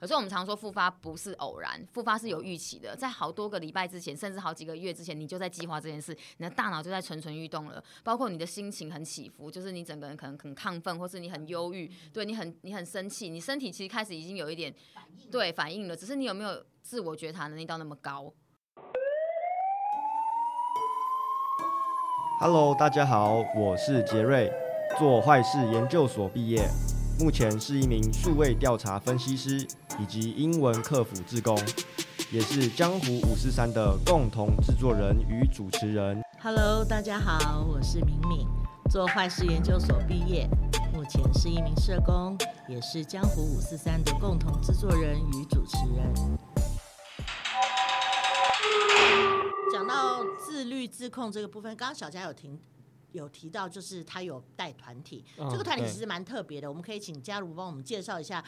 可是我们常说复发不是偶然，复发是有预期的，在好多个礼拜之前，甚至好几个月之前，你就在计划这件事，你的大脑就在蠢蠢欲动了。包括你的心情很起伏，就是你整个人可能很亢奋，或是你很忧郁，对你很你很生气，你身体其实开始已经有一点对反应了，只是你有没有自我觉察能力到那么高？Hello，大家好，我是杰瑞，做坏事研究所毕业。目前是一名数位调查分析师以及英文客服志工，也是江湖五四三的共同制作人与主持人。Hello，大家好，我是敏敏，做坏事研究所毕业，目前是一名社工，也是江湖五四三的共同制作人与主持人。讲到自律自控这个部分，刚刚小佳有听。有提到，就是他有带团体，哦、这个团体其实蛮特别的。我们可以请嘉如帮我们介绍一下，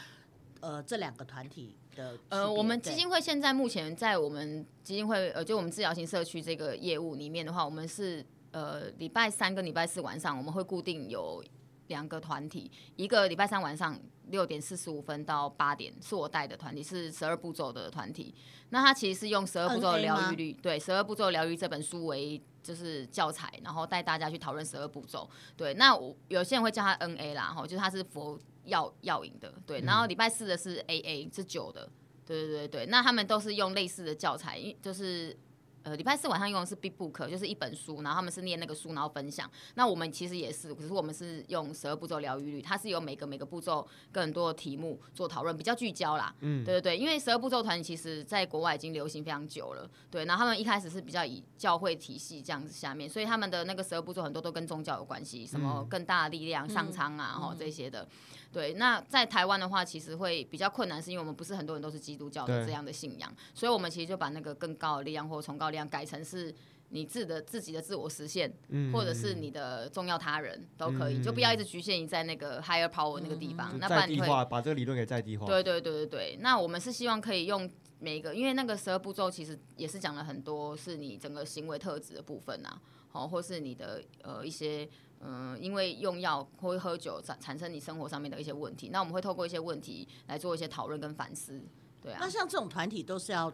呃，这两个团体的。呃，我们基金会现在目前在我们基金会，呃，就我们治疗型社区这个业务里面的话，我们是呃礼拜三跟礼拜四晚上我们会固定有两个团体，一个礼拜三晚上六点四十五分到八点是我带的团体，是十二步骤的团体。那他其实是用十二步骤疗愈率，对，十二步骤疗愈这本书为。就是教材，然后带大家去讨论十二步骤。对，那我有些人会叫他 N A 啦，吼，就是他是佛药药引的。对，然后礼拜四的是 A A 是酒的。对对对对，那他们都是用类似的教材，就是。呃，礼拜四晚上用的是 Big Book，就是一本书，然后他们是念那个书，然后分享。那我们其实也是，可是我们是用十二步骤疗愈率，它是有每个每个步骤跟很多的题目做讨论，比较聚焦啦。嗯，对对对，因为十二步骤团其实在国外已经流行非常久了。对，然后他们一开始是比较以教会体系这样子下面，所以他们的那个十二步骤很多都跟宗教有关系，什么更大的力量、上苍啊，然后这些的。对，那在台湾的话，其实会比较困难，是因为我们不是很多人都是基督教的这样的信仰，所以我们其实就把那个更高的力量或崇高力量改成是你自的自己的自我实现，嗯、或者是你的重要他人都可以，嗯、就不要一直局限于在那个 higher power 那个地方。嗯、那不然你会把这个理论给在地化。对对对对对，那我们是希望可以用每一个，因为那个十二步骤其实也是讲了很多是你整个行为特质的部分啊，好，或是你的呃一些。嗯，因为用药或喝酒产产生你生活上面的一些问题，那我们会透过一些问题来做一些讨论跟反思，对啊。那像这种团体都是要，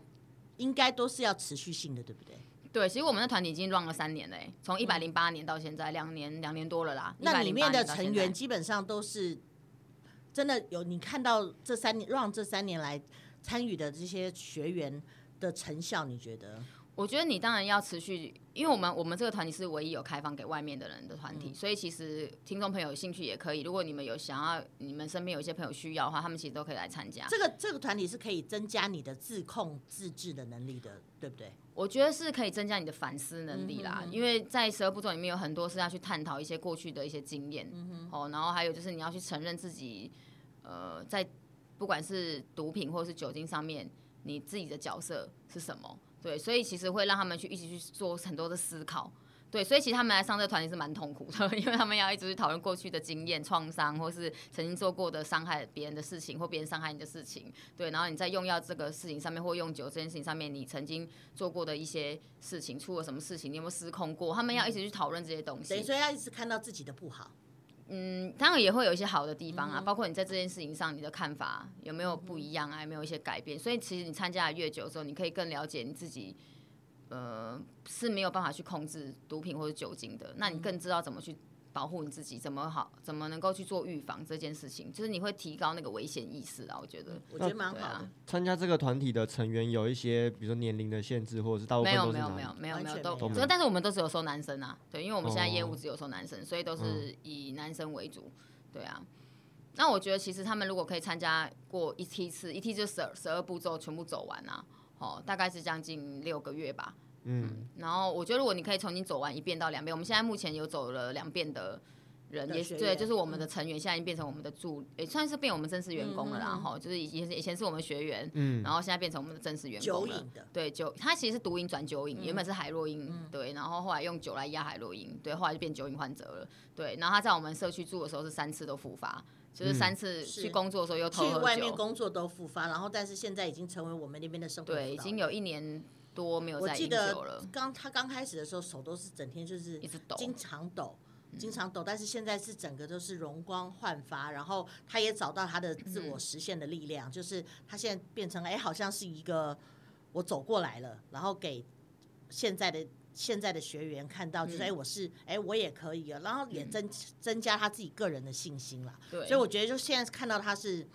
应该都是要持续性的，对不对？对，其实我们的团体已经 run 了三年了，从一百零八年到现在两年，两年多了啦。那里面的成员基本上都是真的有你看到这三年 run 这三年来参与的这些学员的成效，你觉得？我觉得你当然要持续，因为我们我们这个团体是唯一有开放给外面的人的团体，嗯、所以其实听众朋友有兴趣也可以。如果你们有想要，你们身边有一些朋友需要的话，他们其实都可以来参加。这个这个团体是可以增加你的自控自制的能力的，对不对？我觉得是可以增加你的反思能力啦，嗯、哼哼因为在十二步骤里面有很多是要去探讨一些过去的一些经验，哦，然后还有就是你要去承认自己，呃，在不管是毒品或是酒精上面，你自己的角色是什么。对，所以其实会让他们去一起去做很多的思考。对，所以其实他们来上这个团体是蛮痛苦的，因为他们要一直去讨论过去的经验、创伤，或是曾经做过的伤害别人的事情，或别人伤害你的事情。对，然后你在用药这个事情上面，或用酒这件事情上面，你曾经做过的一些事情，出了什么事情，你有没有失控过？他们要一直去讨论这些东西。等于说要一直看到自己的不好。嗯，当然也会有一些好的地方啊，嗯、包括你在这件事情上你的看法有没有不一样啊，有没有一些改变？所以其实你参加的越久之后，你可以更了解你自己，呃，是没有办法去控制毒品或者酒精的，那你更知道怎么去。保护你自己怎么好？怎么能够去做预防这件事情？就是你会提高那个危险意识啊！我觉得，我觉得蛮好的。参加这个团体的成员有一些，比如说年龄的限制，或者是大部分都是没有没有没有没有没有都，这个但是我们都只有收男生啊，对，因为我们现在业务只有收男生，所以都是以男生为主，对啊。那我觉得其实他们如果可以参加过一梯次，一梯就十二十二步骤全部走完啊，哦，大概是将近六个月吧。嗯，然后我觉得如果你可以重新走完一遍到两遍，我们现在目前有走了两遍的人，也是对，就是我们的成员现在已经变成我们的助，也算是变我们正式员工了，然后就是以前以前是我们学员，嗯，然后现在变成我们的正式员工了。对，酒他其实是毒瘾转酒瘾，原本是海洛因，对，然后后来用酒来压海洛因，对，后来就变酒瘾患者了，对，然后他在我们社区住的时候是三次都复发，就是三次去工作的时候又偷喝酒，去外面工作都复发，然后但是现在已经成为我们那边的生活，对，已经有一年。多没有在饮酒了。刚他刚开始的时候手都是整天就是一直抖，经常抖，经常抖，但是现在是整个都是容光焕发，然后他也找到他的自我实现的力量，嗯、就是他现在变成哎，好像是一个我走过来了，然后给现在的现在的学员看到，就是哎，我是哎，我也可以了，然后也增增加他自己个人的信心了。对，所以我觉得就现在看到他是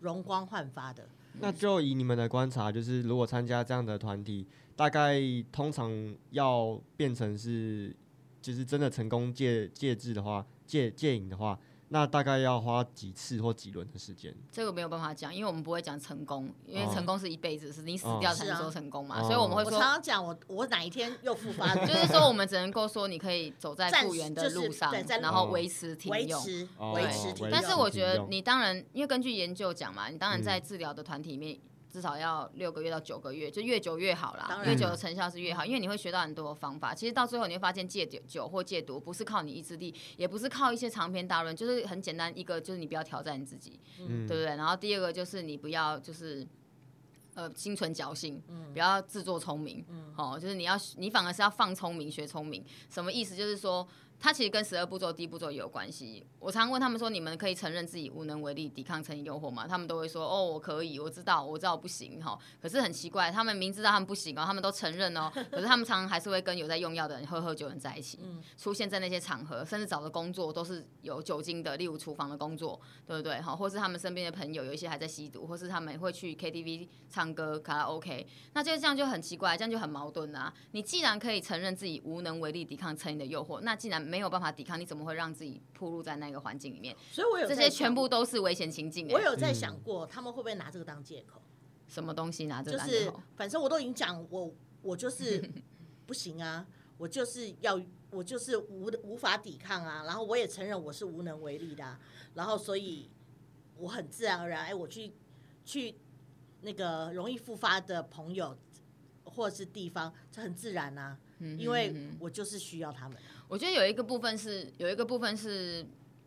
容光焕发的。那就以你们的观察，就是如果参加这样的团体，大概通常要变成是。就是真的成功戒戒制的话，戒戒瘾的话，那大概要花几次或几轮的时间？这个没有办法讲，因为我们不会讲成功，因为成功是一辈子，是你死掉才能说成功嘛。所以我们会说，我常常讲我我哪一天又复发，就是说我们只能够说你可以走在复原的路上，然后维持停用，维持维持停用。但是我觉得你当然，因为根据研究讲嘛，你当然在治疗的团体里面。至少要六个月到九个月，就越久越好啦。越久的成效是越好，因为你会学到很多方法。其实到最后你会发现，戒酒酒或戒毒不是靠你意志力，也不是靠一些长篇大论，就是很简单。一个就是你不要挑战你自己，嗯、对不对？然后第二个就是你不要就是呃心存侥幸，不要自作聪明，嗯、哦，就是你要你反而是要放聪明学聪明。什么意思？就是说。它其实跟十二步骤第一步骤也有关系。我常问他们说：“你们可以承认自己无能为力抵抗成瘾诱惑吗？”他们都会说：“哦，我可以，我知道，我知道我不行。”哈，可是很奇怪，他们明知道他们不行哦，他们都承认哦，可是他们常常还是会跟有在用药的人喝喝酒的人在一起，出现在那些场合，甚至找的工作都是有酒精的，例如厨房的工作，对不对？哈，或是他们身边的朋友有一些还在吸毒，或是他们会去 KTV 唱歌、卡拉 OK，那就这样就很奇怪，这样就很矛盾啊！你既然可以承认自己无能为力抵抗成瘾的诱惑，那既然没有办法抵抗，你怎么会让自己暴露在那个环境里面？所以我有这些全部都是危险情境。我有在想过，他们会不会拿这个当借口？什么东西拿这个当借口？就是反正我都已经讲，我我就是 不行啊，我就是要我就是无无法抵抗啊，然后我也承认我是无能为力的啊，然后所以我很自然而然，哎，我去去那个容易复发的朋友或者是地方，这很自然啊，因为我就是需要他们。我觉得有一个部分是，有一个部分是，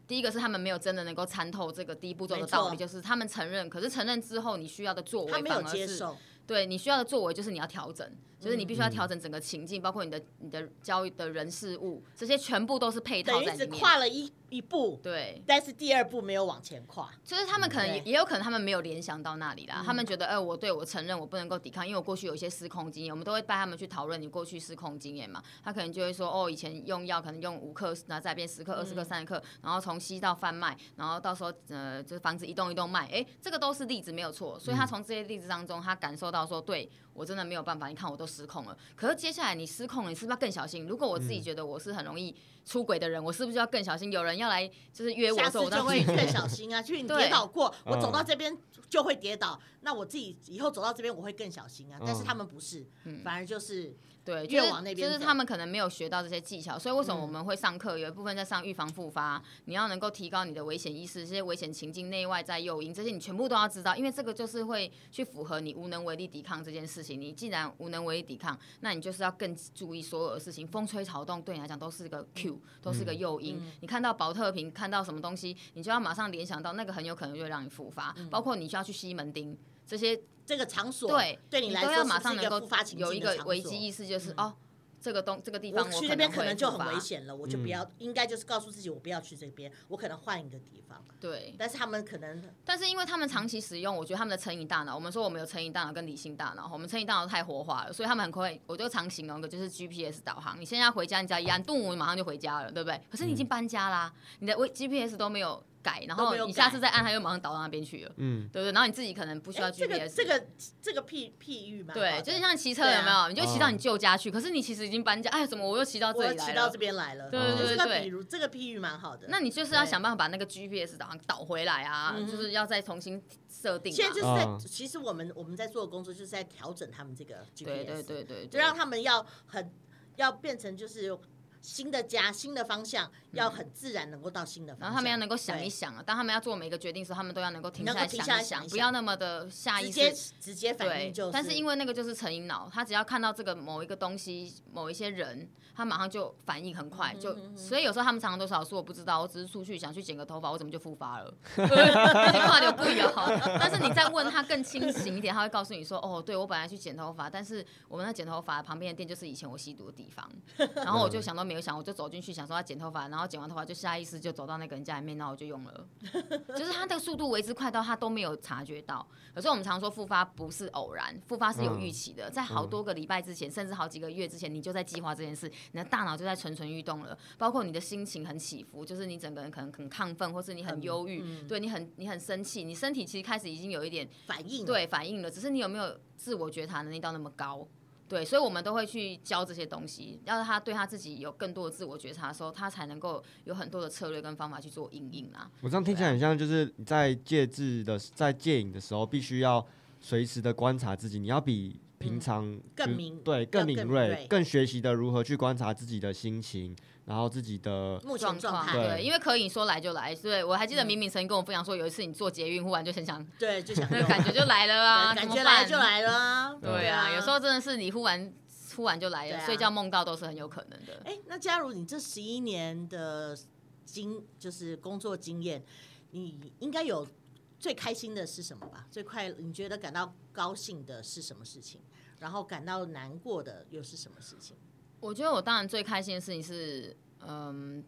第一个是他们没有真的能够参透这个第一步骤的道理，就是他们承认，可是承认之后你需要的作为反而是，对你需要的作为就是你要调整。就是你必须要调整整个情境，嗯、包括你的你的交易的人事物，这些全部都是配套在里面。跨了一一步，对，但是第二步没有往前跨。就是他们可能也也有可能他们没有联想到那里啦，嗯、他们觉得，哎、欸，我对我承认我不能够抵抗，因为我过去有一些失控经验，我们都会带他们去讨论你过去失控经验嘛。他可能就会说，哦，以前用药可能用五克，然后再变十克、二十克、三十克，然后从吸到贩卖，然后到时候呃，就是房子一栋一栋卖，哎、欸，这个都是例子没有错。所以他从这些例子当中，他感受到说，对。我真的没有办法，你看我都失控了。可是接下来你失控了，你是不是要更小心？如果我自己觉得我是很容易出轨的人，嗯、我是不是要更小心？有人要来就是约我，下次就会 更小心啊。就是你跌倒过，我走到这边就会跌倒，那我自己以后走到这边我会更小心啊。但是他们不是，嗯、反而就是。对，就是就是他们可能没有学到这些技巧，所以为什么我们会上课？有一部分在上预防复发，你要能够提高你的危险意识，这些危险情境、内外在诱因，这些你全部都要知道，因为这个就是会去符合你无能为力抵抗这件事情。你既然无能为力抵抗，那你就是要更注意所有的事情，风吹草动对你来讲都是个 Q，都是个诱因。嗯、你看到薄特瓶，看到什么东西，你就要马上联想到那个很有可能就会让你复发，包括你需要去西门町这些这个场所，对，对你来说马上能够有一个危机意识，就是、嗯、哦。这个东这个地方我，我去那边可能就很危险了，我就不要，嗯、应该就是告诉自己，我不要去这边，我可能换一个地方。对，但是他们可能，但是因为他们长期使用，我觉得他们的成瘾大脑，我们说我们有成瘾大脑跟理性大脑，我们成瘾大脑太活化了，所以他们很快，我就常形容一个就是 GPS 导航，你现在回家，你只要一按动，马上就回家了，对不对？可是你已经搬家啦，嗯、你的 GPS 都没有。改，然后你下次再按，它又马上导到那边去了，嗯，对不对？然后你自己可能不需要 GPS。这个这个这个譬譬喻嘛，对，就是像骑车有没有？你就骑到你舅家去，可是你其实已经搬家，哎，怎么我又骑到这里来了？骑到这边来了，对对对对。比如这个譬喻蛮好的。那你就是要想办法把那个 GPS 导航导回来啊，就是要再重新设定。现在就是在，其实我们我们在做的工作就是在调整他们这个 GPS，对对对对，就让他们要很要变成就是。新的家，新的方向，要很自然能够到新的方向。然后他们要能够想一想啊，当他们要做每一个决定的时候，他们都要能够停下来想一想，不要那么的下意识，直接直接反应就是。但是因为那个就是成瘾脑，他只要看到这个某一个东西、某一些人，他马上就反应很快，就所以有时候他们常常都说：“我不知道，我只是出去想去剪个头发，我怎么就复发了？”这句话就不有。但是你再问他更清醒一点，他会告诉你说：“哦，对，我本来去剪头发，但是我们那剪头发旁边的店就是以前我吸毒的地方，然后我就想都。”没有想，我就走进去想说要剪头发，然后剪完头发就下意识就走到那个人家里面，然后我就用了，就是他的速度为之快到他都没有察觉到。可是我们常说复发不是偶然，复发是有预期的，在好多个礼拜之前，甚至好几个月之前，你就在计划这件事，你的大脑就在蠢蠢欲动了。包括你的心情很起伏，就是你整个人可能很亢奋，或是你很忧郁，嗯、对你很你很生气，你身体其实开始已经有一点反应，对反应了，只是你有没有自我觉察能力到那么高？对，所以我们都会去教这些东西，要是他对他自己有更多的自我觉察的时候，他才能够有很多的策略跟方法去做应应啊。我这样听起来很像，就是你在戒治的，在戒瘾的时候，必须要随时的观察自己，你要比平常、嗯、更敏对更敏锐，更学习的如何去观察自己的心情。然后自己的目前状态，对，因为可以说来就来，对，我还记得明明曾经跟我分享说，有一次你坐捷运，忽然就很想，对，就想 那个感觉就来了啊，感觉来就来了啊，对啊，有时候真的是你忽然忽然就来了，睡觉梦到都是很有可能的。哎，那假如你这十一年的经就是工作经验，你应该有最开心的是什么吧？最快你觉得感到高兴的是什么事情？然后感到难过的又是什么事情？我觉得我当然最开心的事情是，嗯，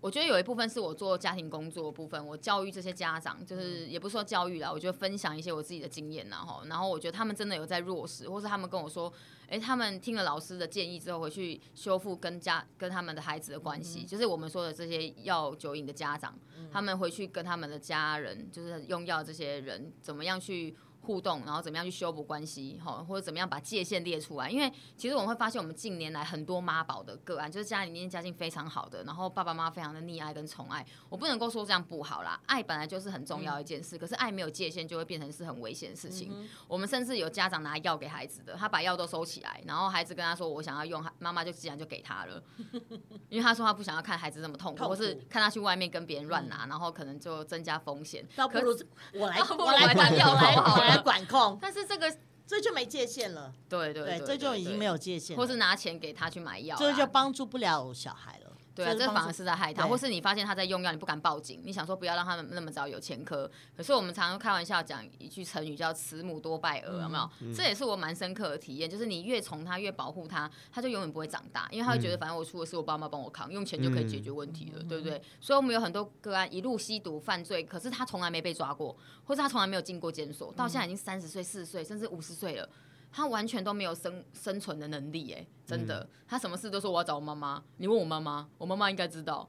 我觉得有一部分是我做家庭工作的部分，我教育这些家长，就是也不是说教育啦，我觉得分享一些我自己的经验然后，然后我觉得他们真的有在落实，或是他们跟我说，哎，他们听了老师的建议之后，回去修复跟家跟他们的孩子的关系，就是我们说的这些药酒瘾的家长，他们回去跟他们的家人，就是用药这些人，怎么样去。互动，然后怎么样去修补关系，哈，或者怎么样把界限列出来？因为其实我们会发现，我们近年来很多妈宝的个案，就是家里面家境非常好的，然后爸爸妈妈非常的溺爱跟宠爱。我不能够说这样不好啦，爱本来就是很重要一件事，可是爱没有界限，就会变成是很危险的事情。我们甚至有家长拿药给孩子的，他把药都收起来，然后孩子跟他说：“我想要用。”妈妈就自然就给他了，因为他说他不想要看孩子这么痛苦，或是看他去外面跟别人乱拿，然后可能就增加风险。倒不如我来，我来管药来好了。管控，但是这个这就没界限了。对对对，这就已经没有界限，或是拿钱给他去买药，这就帮助不了小孩了。对啊，这反而是在害他，或是你发现他在用药，你不敢报警，你想说不要让他们那么早有前科。可是我们常常开玩笑讲一句成语叫“慈母多败儿”，有没有？这也是我蛮深刻的体验，就是你越宠他，越保护他，他就永远不会长大，因为他会觉得反正我出的事，我爸妈帮我扛，用钱就可以解决问题了，对不对？所以我们有很多个案一路吸毒犯罪，可是他从来没被抓过，或是他从来没有进过监所，到现在已经三十岁、四十岁，甚至五十岁了。他完全都没有生生存的能力，哎，真的，他什么事都说我要找我妈妈。你问我妈妈，我妈妈应该知道。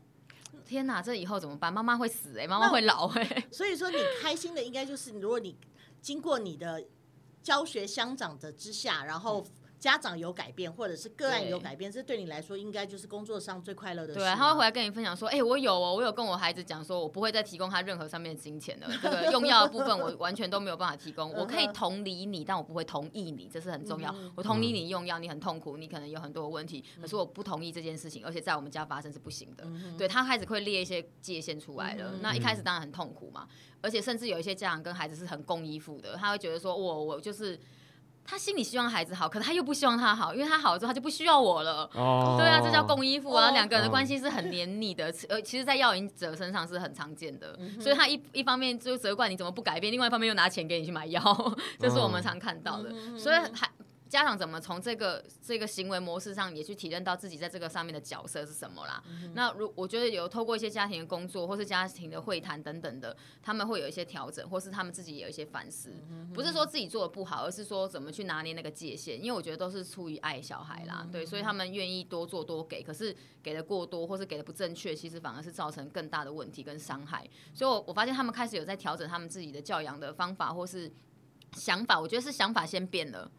天哪，这以后怎么办？妈妈会死，哎，妈妈会老，哎。所以说，你开心的应该就是，如果你经过你的教学相长的之下，然后。家长有改变，或者是个案有改变，这对你来说应该就是工作上最快乐的事。对，他会回来跟你分享说：“哎、欸，我有哦，我有跟我孩子讲说，我不会再提供他任何上面的金钱了。这个用药的部分，我完全都没有办法提供。我可以同理你，但我不会同意你，这是很重要。我同理你用药，你很痛苦，你可能有很多的问题，可是我不同意这件事情，而且在我们家发生是不行的。对，他开始会列一些界限出来了。那一开始当然很痛苦嘛，而且甚至有一些家长跟孩子是很共依附的，他会觉得说，我我就是。”他心里希望孩子好，可是他又不希望他好，因为他好了之后他就不需要我了。哦，对啊，这叫共依附啊，两个人的关系是很黏腻的。呃，其实，在药瘾者身上是很常见的，所以他一一方面就责怪你怎么不改变，另外一方面又拿钱给你去买药，这是我们常看到的。所以还。家长怎么从这个这个行为模式上也去体认到自己在这个上面的角色是什么啦？嗯、那如我觉得有透过一些家庭的工作或是家庭的会谈等等的，他们会有一些调整，或是他们自己也有一些反思。嗯、不是说自己做的不好，而是说怎么去拿捏那个界限。因为我觉得都是出于爱小孩啦，嗯、对，所以他们愿意多做多给。可是给的过多或是给的不正确，其实反而是造成更大的问题跟伤害。所以，我我发现他们开始有在调整他们自己的教养的方法或是想法。我觉得是想法先变了。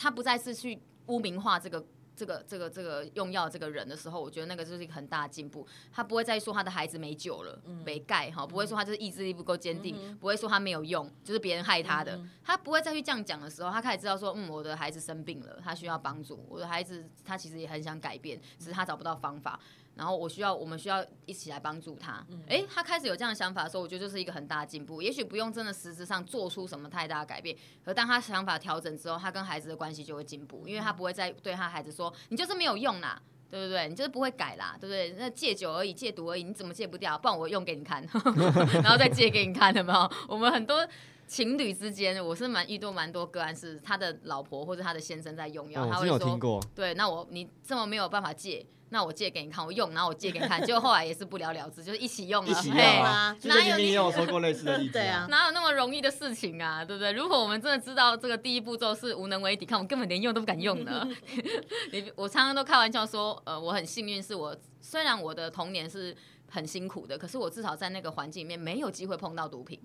他不再是去污名化这个、这个、这个、这个用药这个人的时候，我觉得那个就是一个很大的进步。他不会再说他的孩子没救了，没钙哈，不会说他就是意志力不够坚定，嗯、不会说他没有用，就是别人害他的。嗯、他不会再去这样讲的时候，他开始知道说，嗯，我的孩子生病了，他需要帮助。我的孩子他其实也很想改变，只是他找不到方法。然后我需要，我们需要一起来帮助他。哎，他开始有这样的想法的时候，我觉得就是一个很大的进步。也许不用真的实质上做出什么太大的改变，可当他想法调整之后，他跟孩子的关系就会进步，因为他不会再对他孩子说：“你就是没有用啦，对不对？你就是不会改啦，对不对？那戒酒而已，戒毒而已，你怎么戒不掉？不然我用给你看，然后再戒给你看，有没有？我们很多。情侣之间，我是蛮遇到蛮多个案，是他的老婆或者他的先生在用药，哦、他会说，有听过对，那我你这么没有办法戒。那我借给你看，我用，然后我借给你看，结果后来也是不了了之，就是一起用了。一起用啊！哪有你也有说过类似的例子？对啊，哪有那么容易的事情啊？对不对？如果我们真的知道这个第一步骤是无能为抵抗我根本连用都不敢用的。你我常常都开玩笑说，呃，我很幸运，是我虽然我的童年是很辛苦的，可是我至少在那个环境里面没有机会碰到毒品。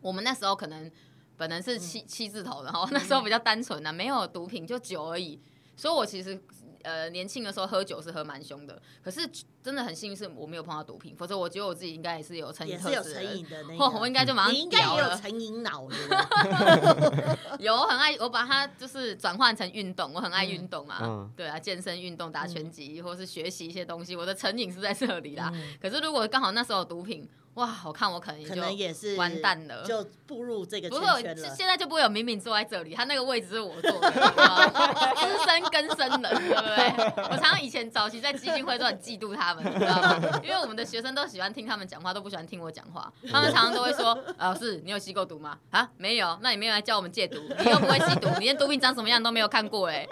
我们那时候可能本来是七、嗯、七字头的哈，那时候比较单纯的、啊，没有毒品，就酒而已。所以我其实。呃，年轻的时候喝酒是喝蛮凶的，可是真的很幸运是我没有碰到毒品，否则我觉得我自己应该也是有成瘾特质的，也是有成瘾的那个，我应该就马上你应该也有成瘾脑的，有很爱我把它就是转换成运动，我很爱运动啊，嗯、对啊，健身运动打拳击、嗯、或是学习一些东西，我的成瘾是在这里啦。嗯、可是如果刚好那时候有毒品。哇，我看我可能也就完蛋了，就步入这个圈圈了。现在就不会有敏敏坐在这里，他那个位置是我坐的，资深更生人，对不对？我常常以前早期在基金会都很嫉妒他们，你知道吗？因为我们的学生都喜欢听他们讲话，都不喜欢听我讲话。他们常常都会说：“老师，你有吸过毒吗？”啊，没有，那你没有来教我们戒毒，你又不会吸毒，你连毒品长什么样都没有看过，哎。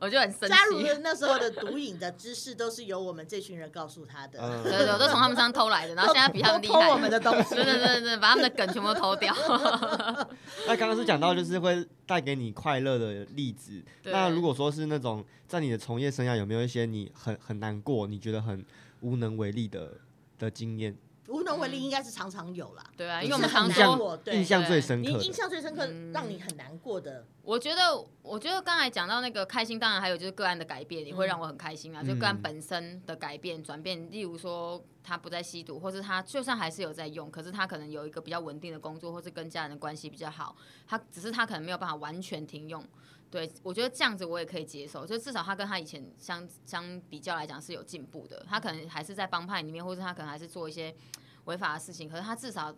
我就很生气。加入的那时候的毒瘾的知识都是由我们这群人告诉他的，对对，我都从他们身上偷来的，然后现在比他们厉害。偷我们的东西，对对对对，把他们的梗全部都偷掉。那刚刚是讲到就是会带给你快乐的例子，那如果说是那种在你的从业生涯有没有一些你很很难过，你觉得很无能为力的的经验？无能为力应该是常常有啦，对啊，因为我们常说印象最深刻，你印象最深刻让你很难过的。我觉得，我觉得刚才讲到那个开心，当然还有就是个案的改变，也会让我很开心啊。就个案本身的改变、转变，例如说他不再吸毒，或是他就算还是有在用，可是他可能有一个比较稳定的工作，或是跟家人的关系比较好，他只是他可能没有办法完全停用。对，我觉得这样子我也可以接受，就至少他跟他以前相相比较来讲是有进步的。他可能还是在帮派里面，或者他可能还是做一些。违法的事情，可是他至少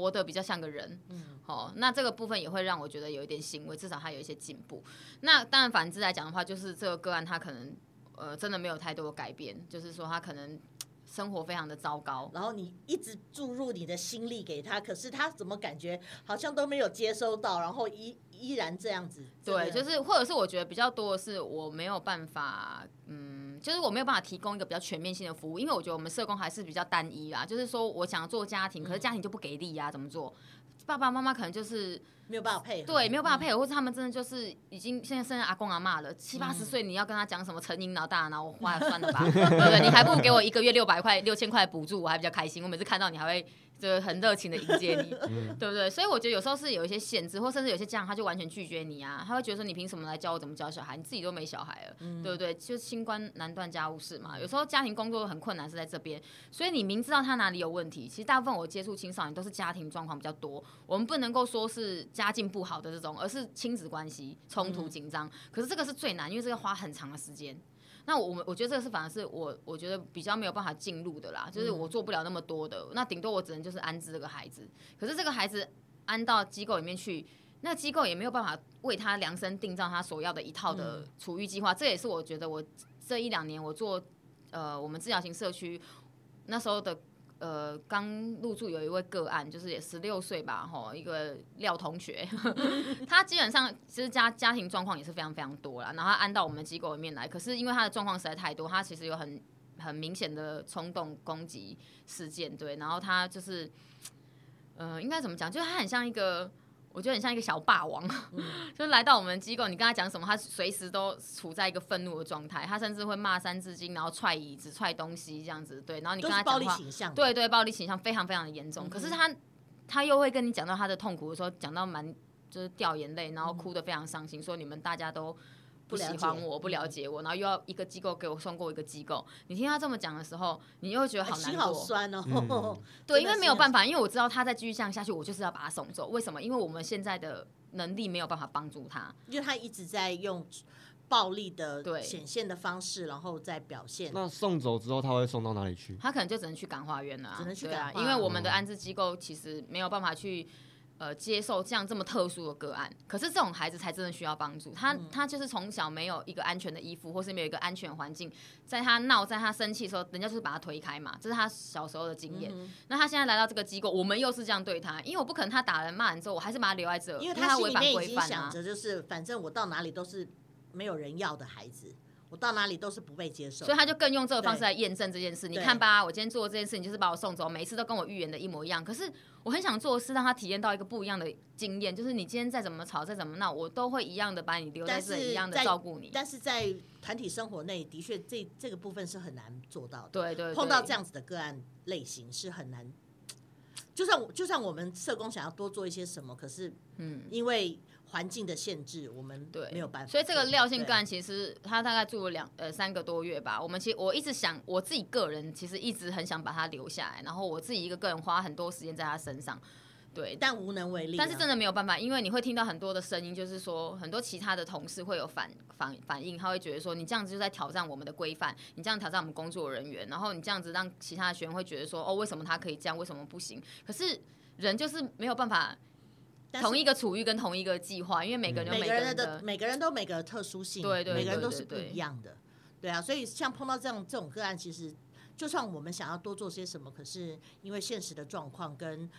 活得比较像个人，嗯，好，那这个部分也会让我觉得有一点欣慰，至少他有一些进步。那当然，反之来讲的话，就是这个个案他可能呃真的没有太多的改变，就是说他可能生活非常的糟糕。然后你一直注入你的心力给他，可是他怎么感觉好像都没有接收到，然后依依然这样子。对，就是或者是我觉得比较多的是我没有办法，嗯。就是我没有办法提供一个比较全面性的服务，因为我觉得我们社工还是比较单一啦。就是说，我想要做家庭，可是家庭就不给力呀，怎么做？爸爸妈妈可能就是没有办法配合，对，没有办法配合，或者他们真的就是已经现在生阿公阿妈了，七八十岁，你要跟他讲什么成瘾脑大脑，我花了算了吧，对不对？你还不如给我一个月六百块、六千块补助，我还比较开心。我每次看到你还会。就很热情的迎接你，对不对？所以我觉得有时候是有一些限制，或甚至有些家长他就完全拒绝你啊，他会觉得说你凭什么来教我怎么教小孩？你自己都没小孩了，对不对？就清官难断家务事嘛。有时候家庭工作很困难是在这边，所以你明知道他哪里有问题，其实大部分我接触青少年都是家庭状况比较多。我们不能够说是家境不好的这种，而是亲子关系冲突紧张。可是这个是最难，因为这个花很长的时间。那我们我觉得这个是反而是我我觉得比较没有办法进入的啦，就是我做不了那么多的，那顶多我只能就是安置这个孩子。可是这个孩子安到机构里面去，那机构也没有办法为他量身定造他所要的一套的处遇计划。这也是我觉得我这一两年我做呃我们治疗型社区那时候的。呃，刚入住有一位个案，就是也十六岁吧，吼，一个廖同学，他基本上其实家家庭状况也是非常非常多啦，然后他安到我们机构里面来，可是因为他的状况实在太多，他其实有很很明显的冲动攻击事件，对，然后他就是，呃，应该怎么讲，就是他很像一个。我觉得很像一个小霸王，嗯、就是来到我们机构，你跟他讲什么，他随时都处在一个愤怒的状态。他甚至会骂三字经，然后踹椅子、踹东西这样子。对，然后你跟他讲话，对对，暴力倾向非常非常的严重。嗯、可是他他又会跟你讲到他的痛苦的时候，讲到蛮就是掉眼泪，然后哭得非常伤心，说你们大家都。不喜欢我，不了解我，然后又要一个机构给我送过一个机构。你听他这么讲的时候，你又会觉得好难过，心好酸哦。嗯、对，因为没有办法，因为我知道他再继续这样下去，我就是要把他送走。为什么？因为我们现在的能力没有办法帮助他，因为他一直在用暴力的显现的方式，然后再表现。那送走之后，他会送到哪里去？他可能就只能去感化院了、啊，只能去啊，因为我们的安置机构其实没有办法去。呃，接受这样这么特殊的个案，可是这种孩子才真的需要帮助。他他就是从小没有一个安全的衣服，或是没有一个安全环境，在他闹、在他生气的时候，人家就是把他推开嘛，这是他小时候的经验。嗯、那他现在来到这个机构，我们又是这样对他，因为我不可能他打人骂人之后，我还是把他留在这，因为他心里面已经想着，就是反正我到哪里都是没有人要的孩子。我到哪里都是不被接受，所以他就更用这个方式来验证这件事。你看吧，我今天做这件事情就是把我送走，每一次都跟我预言的一模一样。可是我很想做的是让他体验到一个不一样的经验，就是你今天再怎么吵再怎么闹，我都会一样的把你留在这里，一样的照顾你。但是在团体生活内，的确这这个部分是很难做到的。对对，对，碰到这样子的个案类型是很难。就算就算我们社工想要多做一些什么，可是嗯，因为。环境的限制，我们对没有办法。所以这个廖姓个案其实他大概住了两呃三个多月吧。我们其实我一直想，我自己个人其实一直很想把他留下来，然后我自己一个个人花很多时间在他身上。对，但无能为力。但是真的没有办法，因为你会听到很多的声音，就是说很多其他的同事会有反反反应，他会觉得说你这样子就在挑战我们的规范，你这样挑战我们工作人员，然后你这样子让其他的学员会觉得说哦，为什么他可以这样，为什么不行？可是人就是没有办法。同一个处遇跟同一个计划，因为每个人每个人的，每个人都每个特殊性，对对，每个人都是不一样的，对啊，所以像碰到这样这种个案，其实就算我们想要多做些什么，可是因为现实的状况跟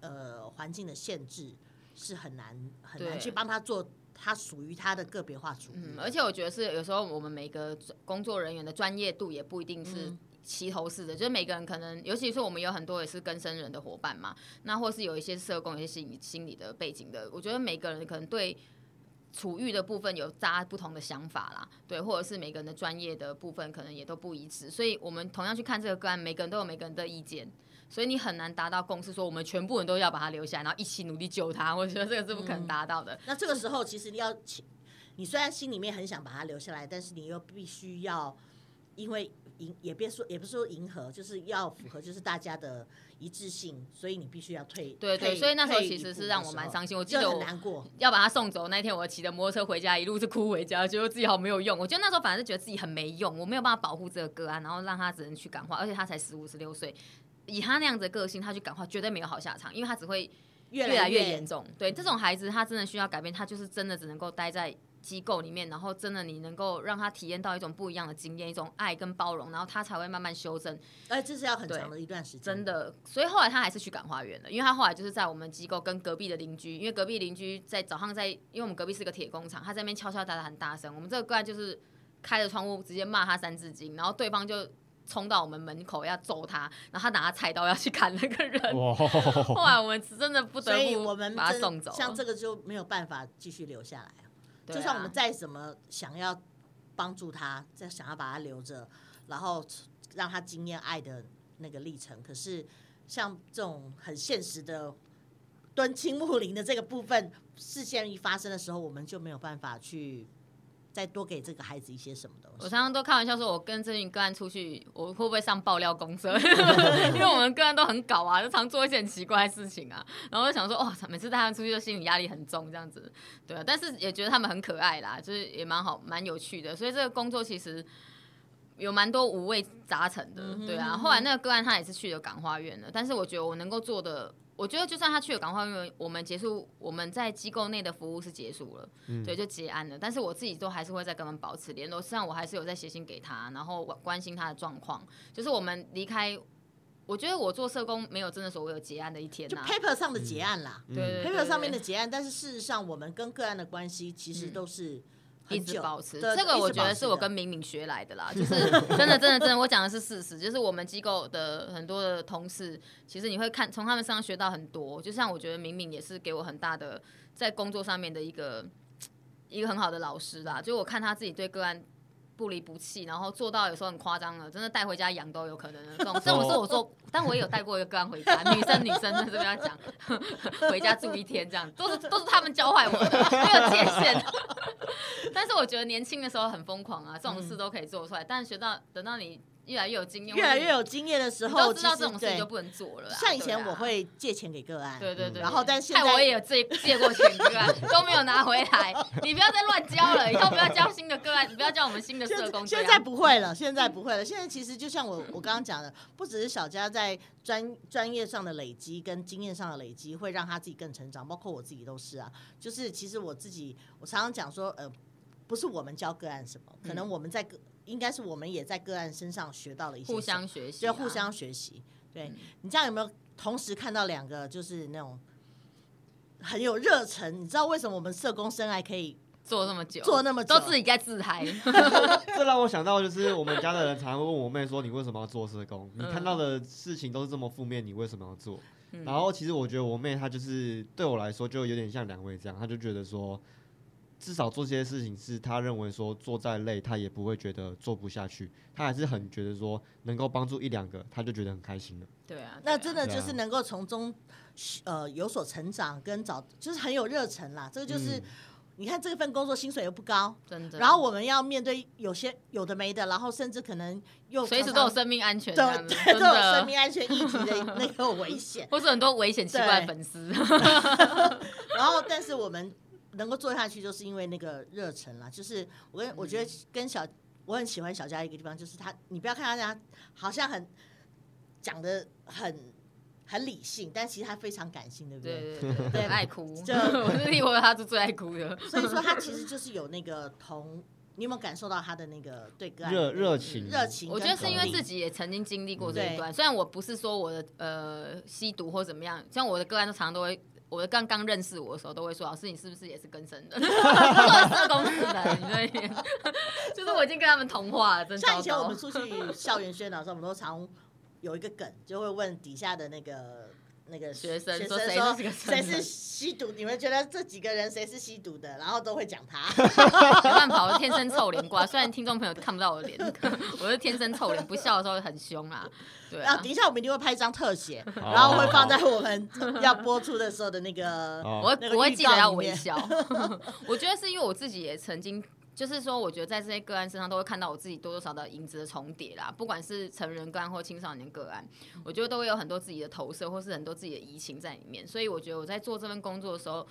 呃环境的限制，是很难很难去帮他做他属于他的个别化处理。嗯，而且我觉得是有时候我们每个工作人员的专业度也不一定是。齐头式的，就是每个人可能，尤其是我们有很多也是跟生人的伙伴嘛，那或是有一些社工、有一些心理心理的背景的，我觉得每个人可能对处遇的部分有扎不同的想法啦，对，或者是每个人的专业的部分可能也都不一致，所以我们同样去看这个个案，每个人都有每个人的意见，所以你很难达到共识，说我们全部人都要把他留下来，然后一起努力救他，我觉得这个是不可能达到的。嗯，那这个时候，其实你要，你虽然心里面很想把他留下来，但是你又必须要，因为。迎也别说，也不是说迎合，就是要符合，就是大家的一致性，所以你必须要退。对对，所以那时候其实是让我蛮伤心。我记得我很难过，要把他送走那天，我骑着摩托车回家，一路是哭回家，觉得自己好没有用。我觉得那时候反而是觉得自己很没用，我没有办法保护这个个案，然后让他只能去感化，而且他才十五十六岁，以他那样子的个性，他去感化绝对没有好下场，因为他只会越来越严重。对这种孩子，他真的需要改变，他就是真的只能够待在。机构里面，然后真的你能够让他体验到一种不一样的经验，一种爱跟包容，然后他才会慢慢修正。哎，这是要很长的一段时间，真的。所以后来他还是去感化园了，因为他后来就是在我们机构跟隔壁的邻居，因为隔壁邻居在早上在，因为我们隔壁是个铁工厂，他在那边敲敲打打很大声，我们这个个案就是开着窗户直接骂他三字经，然后对方就冲到我们门口要揍他，然后他拿他菜刀要去砍那个人。哇后来我们真的不得不把他送走，像这个就没有办法继续留下来。就算我们再怎么想要帮助他，再想要把他留着，然后让他经验爱的那个历程，可是像这种很现实的蹲青木林的这个部分，事件一发生的时候，我们就没有办法去。再多给这个孩子一些什么东西？我常常都开玩笑说，我跟这群个案出去，我会不会上爆料公社？因为我们个案都很搞啊，就常做一些很奇怪的事情啊。然后就想说，哇，每次带他们出去，就心理压力很重，这样子，对啊。但是也觉得他们很可爱啦，就是也蛮好，蛮有趣的。所以这个工作其实有蛮多五味杂陈的，对啊。后来那个个案他也是去了感化院了，但是我觉得我能够做的。我觉得就算他去了感化院，我们结束我们在机构内的服务是结束了，嗯、对，就结案了。但是我自己都还是会再跟他们保持联络，实际上我还是有在写信给他，然后关心他的状况。就是我们离开，我觉得我做社工没有真的所谓有结案的一天。就 paper 上的结案啦，嗯、对，，paper 上面的结案，但是事实上我们跟个案的关系其实都是。嗯一直保持这个，我觉得是我跟敏敏学来的啦，就是真的真的真的，我讲的是事实，就是我们机构的很多的同事，其实你会看从他们身上学到很多，就像我觉得敏敏也是给我很大的在工作上面的一个一个很好的老师啦，就我看他自己对个案。不离不弃，然后做到有时候很夸张了，真的带回家养都有可能的这种。这种事我做，但我也有带过一个个案回家，女生女生在这边要讲，回家住一天这样，都是都是他们教坏我的，没有界限。但是我觉得年轻的时候很疯狂啊，这种事都可以做出来。嗯、但是学到等到你。越来越有经验，越来越有经验的时候，知道这种事情就不能做了。像以前我会借钱给个案，对对对，然后但现在我也有借借过钱个案，都没有拿回来。你不要再乱交了，以后不要交新的个案，你不要交我们新的社工。现在不会了，现在不会了。现在其实就像我我刚刚讲的，不只是小佳在专专业上的累积跟经验上的累积，会让他自己更成长，包括我自己都是啊。就是其实我自己，我常常讲说，呃，不是我们教个案什么，可能我们在个。应该是我们也在个案身上学到了一些，互相学习，就互相学习。对、嗯、你这样有没有同时看到两个就是那种很有热忱？你知道为什么我们社工生来可以做那么久，做那么久都自己在自嗨？这让我想到，就是我们家的人常常会问我妹说：“你为什么要做社工？你看到的事情都是这么负面，你为什么要做？”嗯、然后其实我觉得我妹她就是对我来说就有点像两位这样，她就觉得说。至少做这些事情是他认为说做再累他也不会觉得做不下去，他还是很觉得说能够帮助一两个他就觉得很开心了。对啊，那真的就是能够从中呃有所成长跟找就是很有热忱啦。这个就是、嗯、你看这份工作薪水又不高，真的。然后我们要面对有些有的没的，然后甚至可能又随时都有生命安全，对对，都有生命安全议题的那个危险，或是很多危险奇怪的粉丝。然后，但是我们。能够做下去，就是因为那个热忱啦。就是我跟我觉得跟小，我很喜欢小佳一个地方，就是他，你不要看他这样，好像很讲的很很理性，但其实他非常感性，对不对？对对对，对爱哭。就 我是以为他是最爱哭的，所以说他其实就是有那个同。你有没有感受到他的那个对个案热热情？热情，我觉得是因为自己也曾经经历过这一段。虽然我不是说我的呃吸毒或怎么样，像我的个案都常常都会。我刚刚认识我的时候，都会说：“老师，你是不是也是更生的？社工师的？对，就是我已经跟他们同化了。真的，像以前我们出去校园宣导的时候，我们都常有一个梗，就会问底下的那个。”那个学生说谁是谁是吸毒？你们觉得这几个人谁是吸毒的？然后都会讲他。没办法，我天生臭脸瓜。虽然听众朋友看不到我的脸，我是天生臭脸，不笑的时候很凶啊。对啊。等一下我们一定会拍一张特写，然后会放在我们要播出的时候的那个。我我会记得要微笑。我觉得是因为我自己也曾经。就是说，我觉得在这些个案身上都会看到我自己多多少少的影子的重叠啦。不管是成人个案或青少年个案，我觉得都会有很多自己的投射，或是很多自己的移情在里面。所以我觉得我在做这份工作的时候，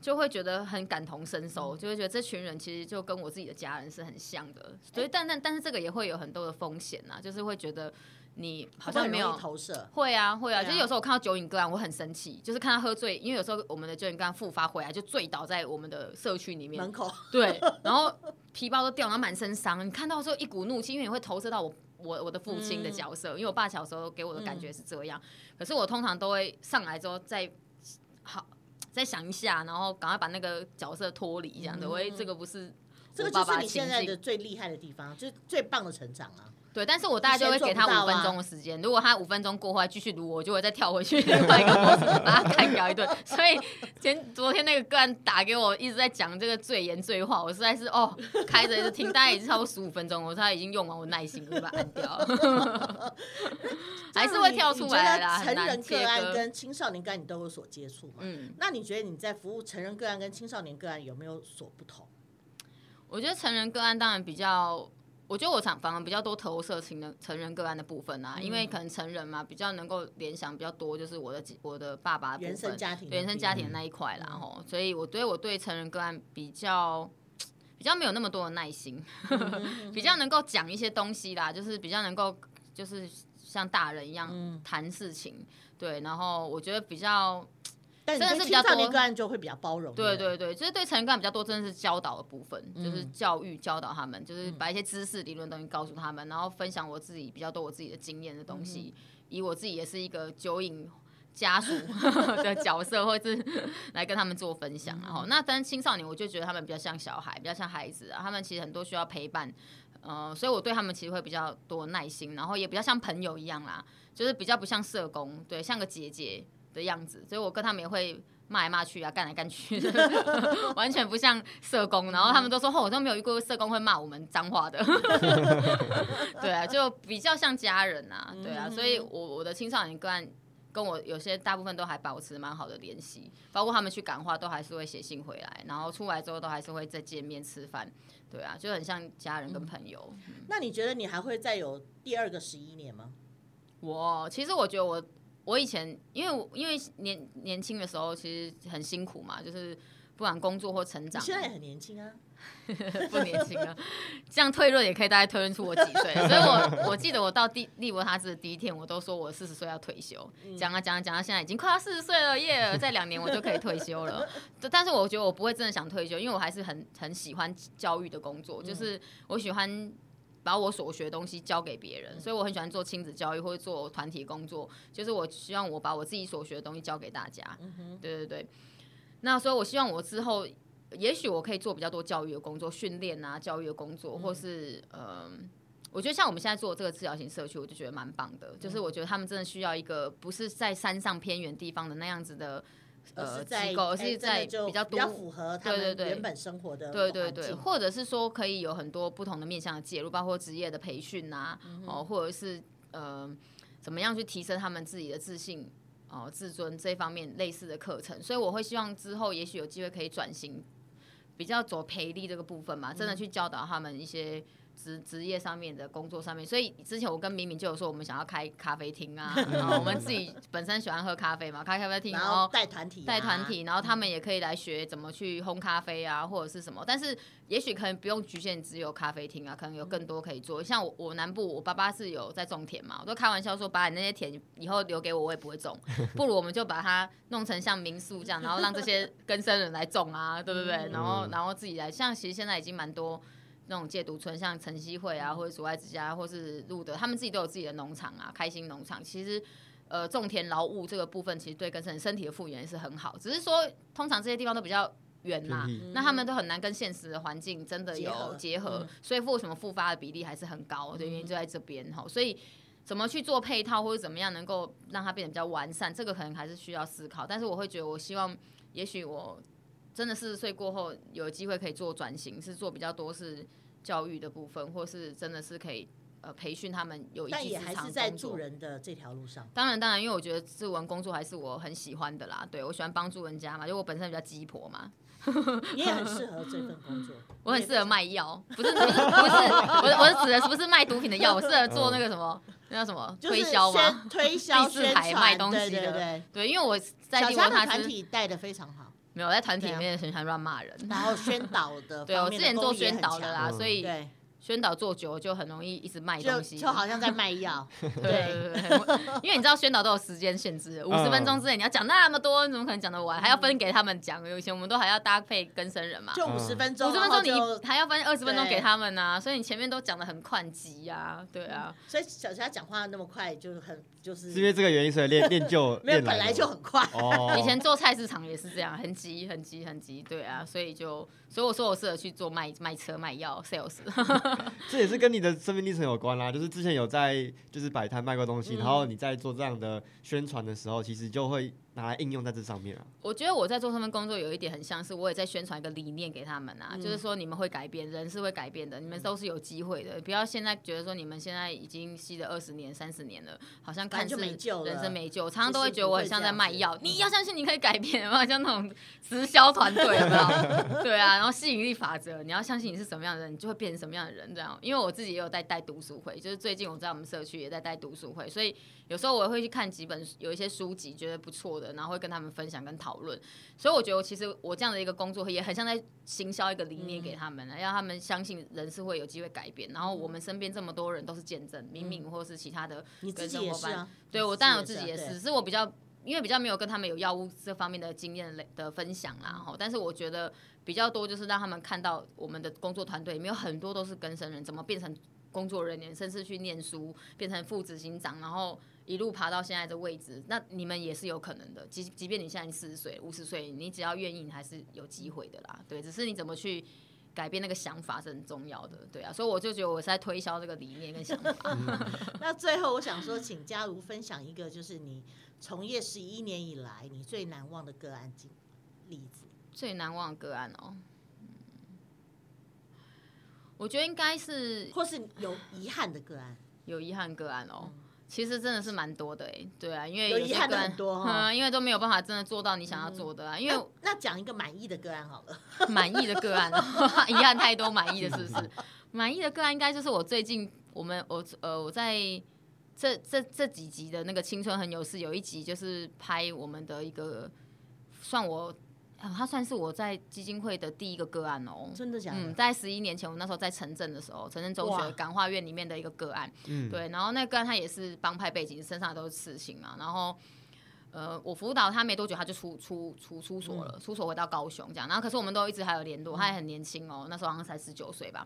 就会觉得很感同身受，就会觉得这群人其实就跟我自己的家人是很像的。所以，但但但是这个也会有很多的风险呐，就是会觉得。你好像没有投射，会啊会啊，就是有时候我看到酒瘾个案，我很生气，就是看他喝醉，因为有时候我们的酒瘾个案复发回来就醉倒在我们的社区里面。门口，对，然后皮包都掉，然后满身伤，你看到的时候一股怒气，因为你会投射到我我我的父亲的角色，因为我爸小时候给我的感觉是这样，可是我通常都会上来之后再好再想一下，然后赶快把那个角色脱离，这样的，我这个不是这个就是你现在的最厉害的地方，就是最棒的成长啊。对，但是我大概就会给他五分钟的时间。如果他五分钟过后还继续撸我，我就会再跳回去另外一个模式，把他干掉一顿。所以前昨天那个个案打给我，一直在讲这个最严最话，我实在是哦，开着一直听，大概已经超过十五分钟，我说他已经用完我耐心，我就把他按掉了。还是会跳出来啦。成人个案跟青少年个案你都有所接触嘛？嗯，那你觉得你在服务成人个案跟青少年个案有没有所不同？我觉得成人个案当然比较。我觉得我常反而比较多投射型的成人个案的部分啊，嗯、因为可能成人嘛，比较能够联想比较多，就是我的我的爸爸原生家庭，原生家庭的那一块啦，吼、嗯，所以我对我对成人个案比较比较没有那么多的耐心，嗯、比较能够讲一些东西啦，就是比较能够就是像大人一样谈事情，嗯、对，然后我觉得比较。但真的是比较多个案就会比较包容，对对对，就是对成人个案比较多，真的是教导的部分，嗯、就是教育教导他们，就是把一些知识理论东西告诉他们，然后分享我自己比较多我自己的经验的东西，嗯、以我自己也是一个酒瘾家属 的角色，或是来跟他们做分享。然后，那但是青少年，我就觉得他们比较像小孩，比较像孩子啊，他们其实很多需要陪伴，呃，所以我对他们其实会比较多耐心，然后也比较像朋友一样啦，就是比较不像社工，对，像个姐姐。的样子，所以我跟他们也会骂来骂去啊，干来干去的，完全不像社工。然后他们都说：“哦，我都没有遇过社工会骂我们脏话的。”对啊，就比较像家人啊，对啊。所以我我的青少年个案跟我有些大部分都还保持蛮好的联系，包括他们去感化都还是会写信回来，然后出来之后都还是会再见面吃饭，对啊，就很像家人跟朋友。嗯嗯、那你觉得你还会再有第二个十一年吗？我其实我觉得我我以前因为我因为年年轻的时候其实很辛苦嘛，就是不管工作或成长，现在也很年轻啊。不年轻了，这样推论也可以大概推论出我几岁。所以我我记得我到第利伯他兹的第一天，我都说我四十岁要退休。讲啊讲啊讲到现在已经快要四十岁了耶！再两年我就可以退休了。但是我觉得我不会真的想退休，因为我还是很很喜欢教育的工作，就是我喜欢把我所学的东西教给别人，所以我很喜欢做亲子教育或者做团体工作。就是我希望我把我自己所学的东西教给大家。对对对。那所以我希望我之后。也许我可以做比较多教育的工作，训练啊，教育的工作，或是嗯、呃，我觉得像我们现在做这个治疗型社区，我就觉得蛮棒的。就是我觉得他们真的需要一个不是在山上偏远地方的那样子的呃机构，而是在比较多，比较符合他们原本生活的对对对，或者是说可以有很多不同的面向的介入，包括职业的培训啊，哦，或者是呃，怎么样去提升他们自己的自信哦、自尊这方面类似的课程。所以我会希望之后也许有机会可以转型。比较走培力这个部分嘛，真的去教导他们一些职职业上面的工作上面。所以之前我跟明明就有说，我们想要开咖啡厅啊，然后我们自己本身喜欢喝咖啡嘛，开咖啡厅，然后带团体，带团体，然后他们也可以来学怎么去烘咖啡啊，或者是什么。但是也许可能不用局限只有咖啡厅啊，可能有更多可以做。像我我南部，我爸爸是有在种田嘛，我都开玩笑说，把你那些田以后留给我，我也不会种，不如我们就把它弄成像民宿这样，然后让这些 更生人来种啊，对不对？然后然后自己来，像其实现在已经蛮多。那种戒毒村，像晨曦会啊，或者阻碍之家，或是路德，他们自己都有自己的农场啊，开心农场。其实，呃，种田劳务这个部分，其实对跟身身体的复原是很好。只是说，通常这些地方都比较远嘛，嗯、那他们都很难跟现实的环境真的有结合，结合嗯、所以为什么复发的比例还是很高？的原因就在这边哈。所以，怎么去做配套，或者怎么样能够让它变得比较完善，这个可能还是需要思考。但是，我会觉得，我希望，也许我。真的四十岁过后有机会可以做转型，是做比较多是教育的部分，或是真的是可以呃培训他们有一技之长。但也还是在助人的这条路上。当然当然，因为我觉得志文工作还是我很喜欢的啦。对，我喜欢帮助人家嘛，因为我本身比较鸡婆嘛。你也很适合这份工作。我很适合卖药，不是不是不是，我我是指的是不是卖毒品的药，我适合做那个什么那叫什么推销吗？推销第四台卖东西的。对对对，对，因为我在地方他团体带的非常好。没有在团体里面很喜欢乱骂人，然后宣导的，对我之前做宣导的啦，所以宣导做久就很容易一直卖东西，就好像在卖药。对因为你知道宣导都有时间限制，五十分钟之内你要讲那么多，你怎么可能讲得完？还要分给他们讲，有以前我们都还要搭配跟生人嘛，就五十分钟，五十分钟你还要分二十分钟给他们啊，所以你前面都讲的很快急呀，对啊。所以小霞讲话那么快，就是很就是是因为这个原因，所以练练就 没有本来就很快。以前做菜市场也是这样，很急很急很急，对啊，所以就所以我说我适合去做卖卖车卖药 sales，这也是跟。你的生命历程有关啦，就是之前有在就是摆摊卖过东西，嗯、然后你在做这样的宣传的时候，其实就会。拿来应用在这上面啊！我觉得我在做他们工作有一点很像是，我也在宣传一个理念给他们啊，嗯、就是说你们会改变，人是会改变的，你们都是有机会的。不要现在觉得说你们现在已经吸了二十年、三十年了，好像看似人生没救。常常都会觉得我很像在卖药，你要相信你可以改变，有没有像那种直销团队，有没有？对啊，然后吸引力法则，你要相信你是什么样的人，你就会变成什么样的人。这样，因为我自己也有在带读书会，就是最近我在我们社区也在带读书会，所以有时候我会去看几本有一些书籍，觉得不错的，然后会跟他们分。享跟讨论，所以我觉得我其实我这样的一个工作也很像在行销一个理念给他们，让他们相信人是会有机会改变。然后我们身边这么多人都是见证，明明或是其他的跟生活班，对我当然我自己也是，只是我比较因为比较没有跟他们有药物这方面的经验的分享啦。哈，但是我觉得比较多就是让他们看到我们的工作团队里面有很多都是跟生人，怎么变成工作人员，甚至去念书变成副执行长，然后。一路爬到现在的位置，那你们也是有可能的。即即便你现在四十岁、五十岁，你只要愿意，你还是有机会的啦。对，只是你怎么去改变那个想法是很重要的。对啊，所以我就觉得我是在推销这个理念跟想法。那最后我想说，请嘉如分享一个，就是你从业十一年以来，你最难忘的个案经例子。最难忘的个案哦，嗯，我觉得应该是，或是有遗憾的个案，有遗憾个案哦。嗯其实真的是蛮多的哎，对啊，因为有遗憾的很多哈、嗯，因为都没有办法真的做到你想要做的啊。嗯、因为那讲一个满意的个案好了，满意的个案，遗憾太多，满意的是不是？满意的个案应该就是我最近我们我呃我在这这这几集的那个青春很有事，有一集就是拍我们的一个算我。哦、他算是我在基金会的第一个个案哦，真的假的？嗯，在十一年前，我那时候在城镇的时候，城镇中学感化院里面的一个个案，嗯，对，然后那个个案他也是帮派背景，身上都是刺青嘛，然后呃，我辅导他没多久，他就出出出出所了，嗯、出所回到高雄这样，然后可是我们都一直还有联络，他也很年轻哦，那时候好像才十九岁吧，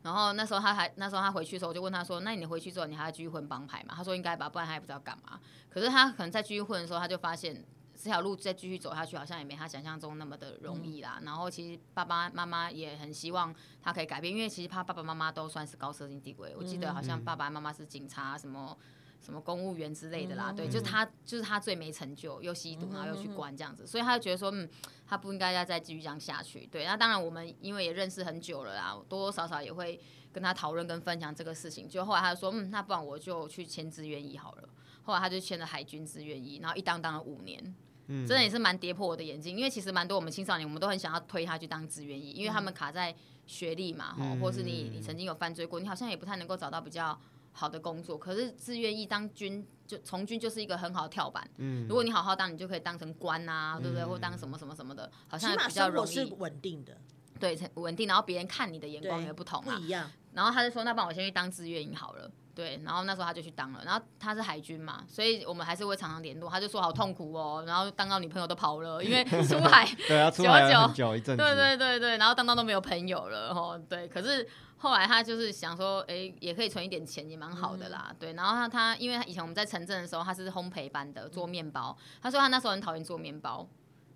然后那时候他还那时候他回去的时候，我就问他说，那你回去之后你还要继续混帮派吗？他说应该吧，不然他也不知道干嘛，可是他可能在继续混的时候，他就发现。这条路再继续走下去，好像也没他想象中那么的容易啦。嗯、然后其实爸爸妈妈也很希望他可以改变，因为其实他爸爸妈妈都算是高社经地位。我记得好像爸爸妈妈是警察，什么什么公务员之类的啦。嗯、对，就是他就是他最没成就，又吸毒，然后又去关这样子，所以他就觉得说，嗯，他不应该要再继续这样下去。对，那当然我们因为也认识很久了啦，多多少少也会跟他讨论跟分享这个事情。就后来他就说，嗯，那不然我就去签志愿役好了。后来他就签了海军志愿役，然后一当当了五年。嗯、真的也是蛮跌破我的眼镜，因为其实蛮多我们青少年，我们都很想要推他去当志愿役，因为他们卡在学历嘛，嗯、或是你你曾经有犯罪过，你好像也不太能够找到比较好的工作。可是志愿役当军就从军就是一个很好的跳板，嗯，如果你好好当，你就可以当成官啊，嗯、对不对？或当什么什么什么的，好像比较容易。是稳定的，对，稳定。然后别人看你的眼光也不同啊，不一样。然后他就说：“那帮我先去当志愿役好了。”对，然后那时候他就去当了，然后他是海军嘛，所以我们还是会常常联络。他就说好痛苦哦，然后当到女朋友都跑了，因为 出海对啊，出海很久一阵子，对对对对，然后当到都没有朋友了哦，对。可是后来他就是想说，哎，也可以存一点钱，也蛮好的啦，嗯、对。然后他他，因为他以前我们在城镇的时候，他是烘焙班的，做面包。他说他那时候很讨厌做面包。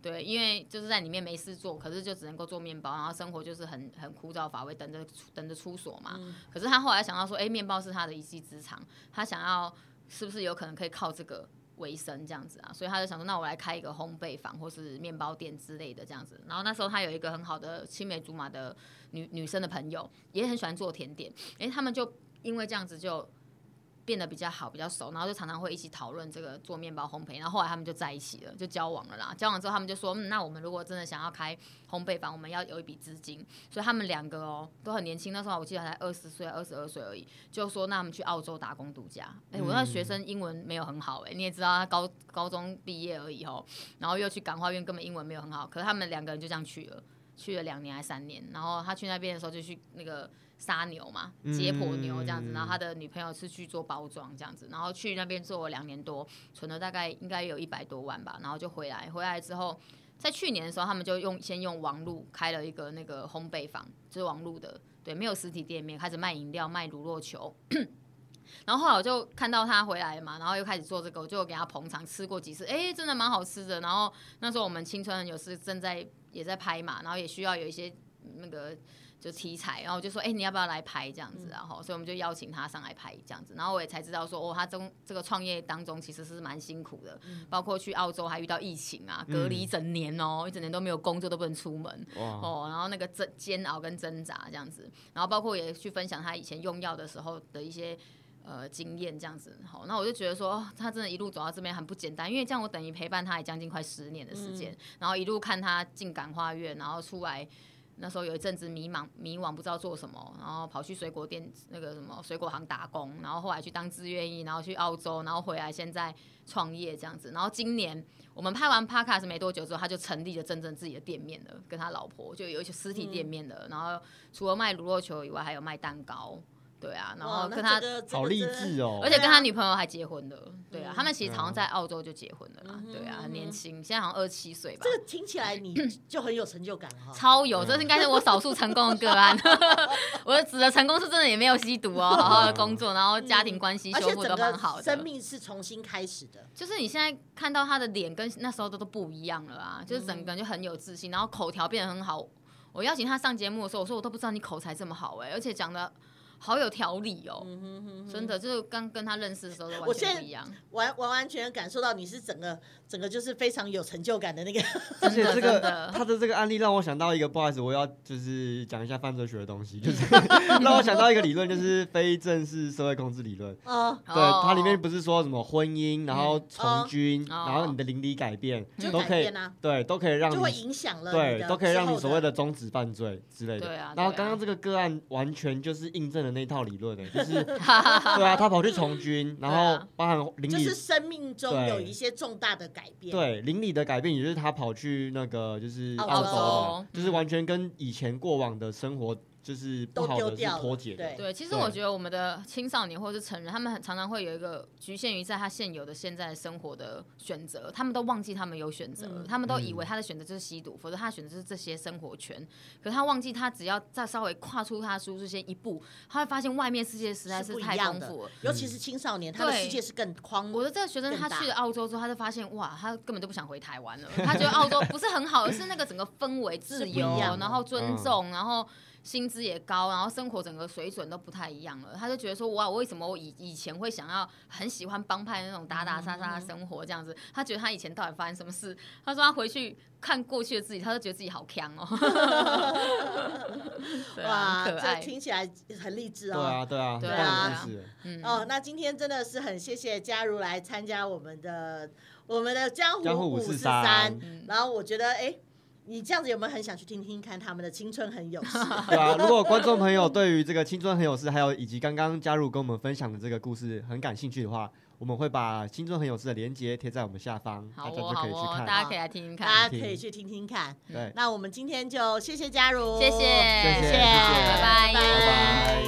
对，因为就是在里面没事做，可是就只能够做面包，然后生活就是很很枯燥乏味，等着等着出所嘛。嗯、可是他后来想到说，哎，面包是他的一技之长，他想要是不是有可能可以靠这个为生这样子啊？所以他就想说，那我来开一个烘焙坊或是面包店之类的这样子。然后那时候他有一个很好的青梅竹马的女女生的朋友，也很喜欢做甜点，哎，他们就因为这样子就。变得比较好，比较熟，然后就常常会一起讨论这个做面包烘焙，然后后来他们就在一起了，就交往了啦。交往之后，他们就说，嗯，那我们如果真的想要开烘焙坊，我们要有一笔资金。所以他们两个哦都很年轻，那时候我记得才二十岁、二十二岁而已，就说那我们去澳洲打工度假。哎、欸，我那学生英文没有很好，哎，你也知道他高高中毕业而已哦，然后又去感化院，根本英文没有很好。可是他们两个人就这样去了，去了两年还三年。然后他去那边的时候就去那个。杀牛嘛，解剖牛这样子，然后他的女朋友是去做包装这样子，然后去那边做了两年多，存了大概应该有一百多万吧，然后就回来。回来之后，在去年的时候，他们就用先用网路开了一个那个烘焙坊，就是网路的，对，没有实体店面，开始卖饮料，卖乳酪球。然后后来我就看到他回来了嘛，然后又开始做这个，我就给他捧场，吃过几次，哎，真的蛮好吃的。然后那时候我们青春有事正在也在拍嘛，然后也需要有一些那个。就题材，然后我就说，哎、欸，你要不要来拍这样子？然后，所以我们就邀请他上来拍这样子。然后我也才知道说，哦，他中这个创业当中其实是蛮辛苦的，嗯、包括去澳洲还遇到疫情啊，隔离一整年哦，嗯、一整年都没有工作，都不能出门。哦，然后那个挣煎熬跟挣扎这样子，然后包括也去分享他以前用药的时候的一些呃经验这样子。好，那我就觉得说，哦，他真的一路走到这边很不简单，因为这样我等于陪伴他也将近快十年的时间，嗯、然后一路看他进感化院，然后出来。那时候有一阵子迷茫，迷惘不知道做什么，然后跑去水果店那个什么水果行打工，然后后来去当志愿役，然后去澳洲，然后回来现在创业这样子。然后今年我们拍完 Podcast 没多久之后，他就成立了真正自己的店面了，跟他老婆就有一些实体店面了。嗯、然后除了卖卤肉球以外，还有卖蛋糕。对啊，然后跟他好励志哦，而且跟他女朋友还结婚了。对啊，他们其实好像在澳洲就结婚了啦。对啊，很年轻，现在好像二十七岁吧。这个听起来你就很有成就感哈。超有，这应该是我少数成功的个案。我指的成功是真的也没有吸毒哦，好好的工作，然后家庭关系修复都蛮好的。生命是重新开始的，就是你现在看到他的脸跟那时候都都不一样了啊，就是整个人就很有自信，然后口条变得很好。我邀请他上节目的时候，我说我都不知道你口才这么好哎，而且讲的。好有条理哦，嗯、哼哼哼真的就是刚跟他认识的时候都完全不一样，完完完全感受到你是整个整个就是非常有成就感的那个。而且这个他的这个案例让我想到一个，不好意思，我要就是讲一下犯罪学的东西，就是 让我想到一个理论，就是非正式社会控制理论。嗯，对，它里面不是说什么婚姻，然后从军，然后你的邻里改变，都可以，对，都可以让你，就会影响了，对，都可以让你所谓的终止犯罪之类的。对啊。然后刚刚这个个案完全就是印证了。那套理论呢，就是 对啊，他跑去从军，然后包含邻里，就是生命中有一些重大的改变。对，邻里的改变，也就是他跑去那个就是澳洲，就是完全跟以前过往的生活。就是不好的是脱节的，对，其实我觉得我们的青少年或者是成人，他们很常常会有一个局限于在他现有的现在生活的选择，他们都忘记他们有选择，他们都以为他的选择就是吸毒，否则他的选择就是这些生活圈。可是他忘记，他只要再稍微跨出他的舒适线一步，他会发现外面世界实在是太丰富了。尤其是青少年，他的世界是更宽。我的这个学生他去了澳洲之后，他就发现哇，他根本就不想回台湾了。他觉得澳洲不是很好，而是那个整个氛围自由，然后尊重，然后。薪资也高，然后生活整个水准都不太一样了。他就觉得说，哇，我为什么我以以前会想要很喜欢帮派那种打打杀杀的生活这样子？他觉得他以前到底发生什么事？他说他回去看过去的自己，他就觉得自己好强哦。哇，这听起来很励志哦。对啊，对啊，对啊。嗯。哦，那今天真的是很谢谢嘉如来参加我们的我们的江湖五四三。然后我觉得，哎。你这样子有没有很想去听听看他们的青春很有事？对啊，如果观众朋友对于这个青春很有事，还有以及刚刚加入跟我们分享的这个故事很感兴趣的话，我们会把青春很有事的连接贴在我们下方，大家就可以去看，大家可以来听听看，大家可以去听听看。对，那我们今天就谢谢加入，谢谢，谢谢，谢谢拜拜，拜拜。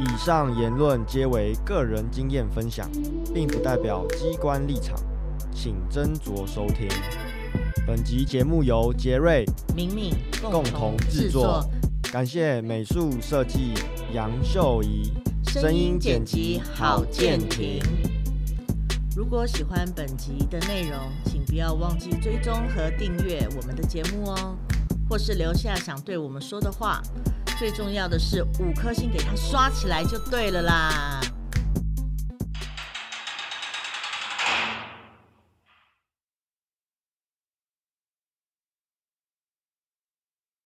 以上言论皆为个人经验分享，并不代表机关立场，请斟酌收听。本集节目由杰瑞、敏敏共同制作，感谢美术设计杨秀仪，声音剪辑郝建廷。如果喜欢本集的内容，请不要忘记追踪和订阅我们的节目哦，或是留下想对我们说的话。最重要的是五颗星给它刷起来就对了啦。